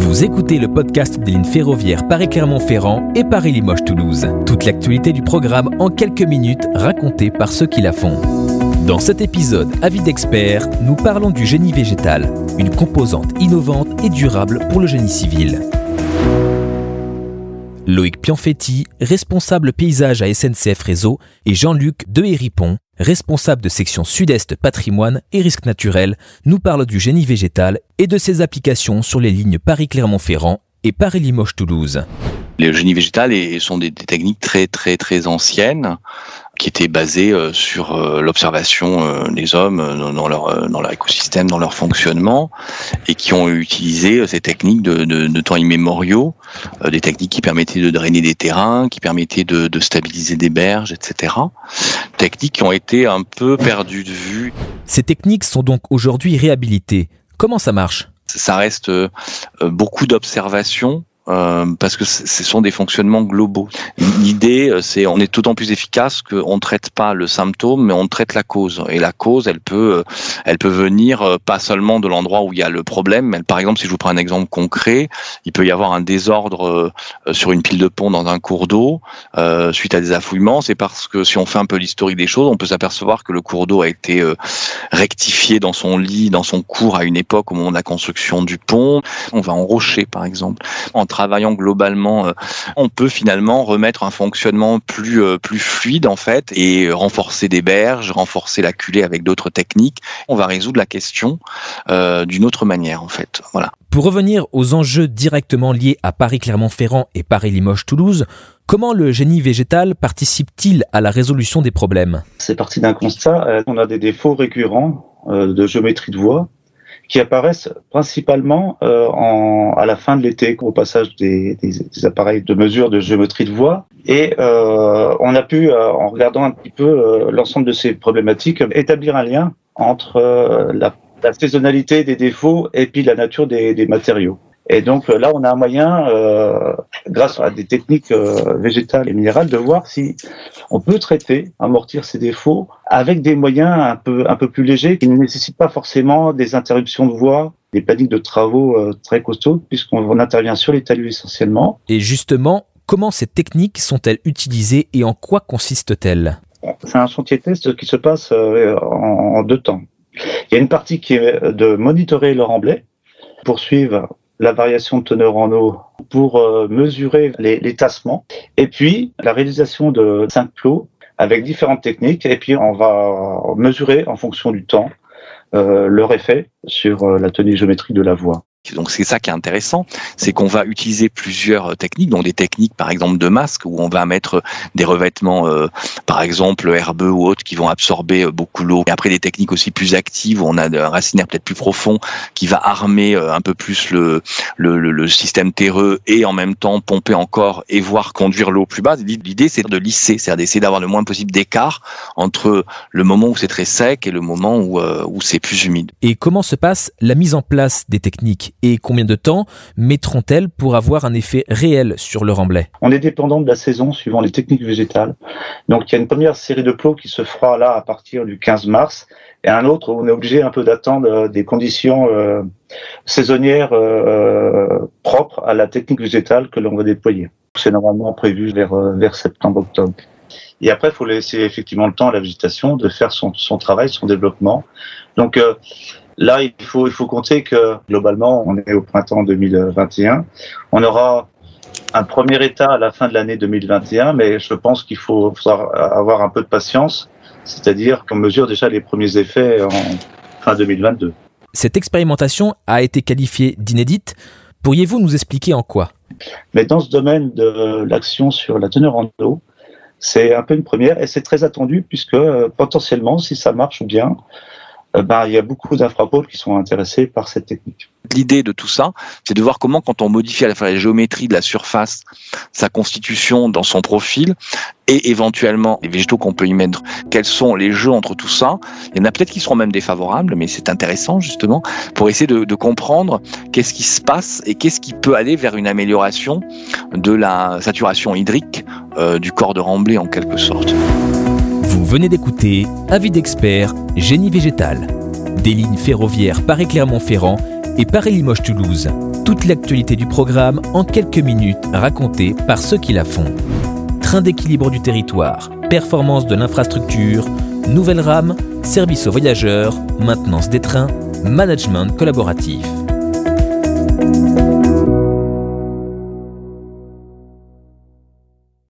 Vous écoutez le podcast des lignes ferroviaires Paris-Clermont-Ferrand et Paris-Limoges-Toulouse. Toute l'actualité du programme en quelques minutes racontée par ceux qui la font. Dans cet épisode Avis d'experts, nous parlons du génie végétal, une composante innovante et durable pour le génie civil. Loïc Pianfetti, responsable paysage à SNCF Réseau, et Jean-Luc Dehéripon, responsable de section Sud-Est Patrimoine et Risques Naturels, nous parlent du génie végétal et de ses applications sur les lignes Paris-Clermont-Ferrand et Paris-Limoges-Toulouse. Les génie végétal sont des, techniques très très très anciennes qui étaient basées euh, sur euh, l'observation euh, des hommes dans leur dans leur écosystème, dans leur fonctionnement, et qui ont utilisé ces techniques de, de, temps immémoriaux, des techniques qui permettaient de drainer des terrains, qui permettaient de, de stabiliser des berges, etc. Techniques qui ont été un peu perdues de vue. Ces techniques sont donc aujourd'hui réhabilitées. Comment ça marche? Ça reste beaucoup d'observations euh, parce que ce sont des fonctionnements globaux. L'idée, euh, c'est on est d'autant plus efficace qu'on ne traite pas le symptôme, mais on traite la cause. Et la cause, elle peut, euh, elle peut venir pas seulement de l'endroit où il y a le problème, mais par exemple, si je vous prends un exemple concret, il peut y avoir un désordre sur une pile de pont dans un cours d'eau suite à des affouillements. C'est parce que si on fait un peu l'historique des choses, on peut s'apercevoir que le cours d'eau a été rectifié dans son lit, dans son cours à une époque au moment de la construction du pont. On va en rocher, par exemple. En travaillant globalement, euh, on peut finalement remettre un fonctionnement plus euh, plus fluide en fait et renforcer des berges, renforcer la culée avec d'autres techniques. On va résoudre la question euh, d'une autre manière en fait. Voilà. Pour revenir aux enjeux directement liés à Paris-Clermont-Ferrand et Paris-Limoges-Toulouse, Comment le génie végétal participe-t-il à la résolution des problèmes? C'est parti d'un constat. On a des défauts récurrents de géométrie de voie qui apparaissent principalement euh, en, à la fin de l'été, au passage des, appareils de mesure de géométrie de voie. Et euh, on a pu, euh, en regardant un petit peu l'ensemble de ces problématiques, établir un lien entre la, la, saisonnalité des défauts et puis la nature des matériaux. Et donc là, on a un moyen, euh, grâce à des techniques euh, végétales et minérales, de voir si on peut traiter, amortir ces défauts avec des moyens un peu un peu plus légers, qui ne nécessitent pas forcément des interruptions de voie, des plannings de travaux euh, très costauds, puisqu'on intervient sur les talus essentiellement. Et justement, comment ces techniques sont-elles utilisées et en quoi consistent-elles? C'est un chantier test qui se passe euh, en, en deux temps. Il y a une partie qui est de monitorer le remblai, poursuivre la variation de teneur en eau pour euh, mesurer les, tassements, et puis la réalisation de cinq plots avec différentes techniques, et puis on va mesurer en fonction du temps euh, leur effet sur euh, la tenue géométrique de la voie. Donc c'est ça qui est intéressant, c'est qu'on va utiliser plusieurs techniques, dont des techniques par exemple de masque où on va mettre des revêtements, euh, par exemple herbeux ou autres, qui vont absorber euh, beaucoup l'eau. Et après des techniques aussi plus actives où on a un racinaire peut-être plus profond qui va armer euh, un peu plus le, le, le, système terreux et en même temps pomper encore et voir conduire l'eau plus bas. L'idée c'est de lisser, c'est-à-dire d'essayer d'avoir le moins possible d'écart entre le moment où c'est très sec et le moment où, où c'est plus humide. Et comment se passe la mise en place des techniques? Et combien de temps mettront-elles pour avoir un effet réel sur le remblai? On est dépendant de la saison suivant les techniques végétales. Donc il y a une première série de plots qui se fera là à partir du 15 mars et un autre où on est obligé un peu d'attendre euh, des conditions euh, saisonnières euh, propres à la technique végétale que l'on va déployer. C'est normalement prévu vers, septembre-octobre. Et après, il faut laisser effectivement le temps à la végétation de faire son, travail, son développement. Donc, Là, il faut, il faut compter que globalement, on est au printemps 2021. On aura un premier état à la fin de l'année 2021, mais je pense qu'il faut avoir un peu de patience, c'est-à-dire qu'on mesure déjà les premiers effets en fin 2022. Cette expérimentation a été qualifiée d'inédite. Pourriez-vous nous expliquer en quoi? Mais dans ce domaine de l'action sur la teneur en eau, c'est un peu une première et c'est très attendu puisque euh, potentiellement, si ça marche bien, euh, ben, il y a beaucoup d'infrapôles qui sont intéressés par cette technique. L'idée de tout ça, c'est de voir comment, quand on modifie à la, fois la géométrie de la surface, sa constitution dans son profil, et éventuellement les végétaux qu'on peut y mettre, quels sont les jeux entre tout ça. Il y en a peut-être qui seront même défavorables, mais c'est intéressant justement pour essayer de, de comprendre qu'est-ce qui se passe et qu'est-ce qui peut aller vers une amélioration de la saturation hydrique euh, du corps de remblai en quelque sorte. Venez d'écouter Avis d'expert Génie végétal, des lignes ferroviaires Paris-Clermont-Ferrand et Paris-Limoges-Toulouse. Toute l'actualité du programme en quelques minutes racontée par ceux qui la font. Train d'équilibre du territoire, performance de l'infrastructure, nouvelles rames, service aux voyageurs, maintenance des trains, management collaboratif.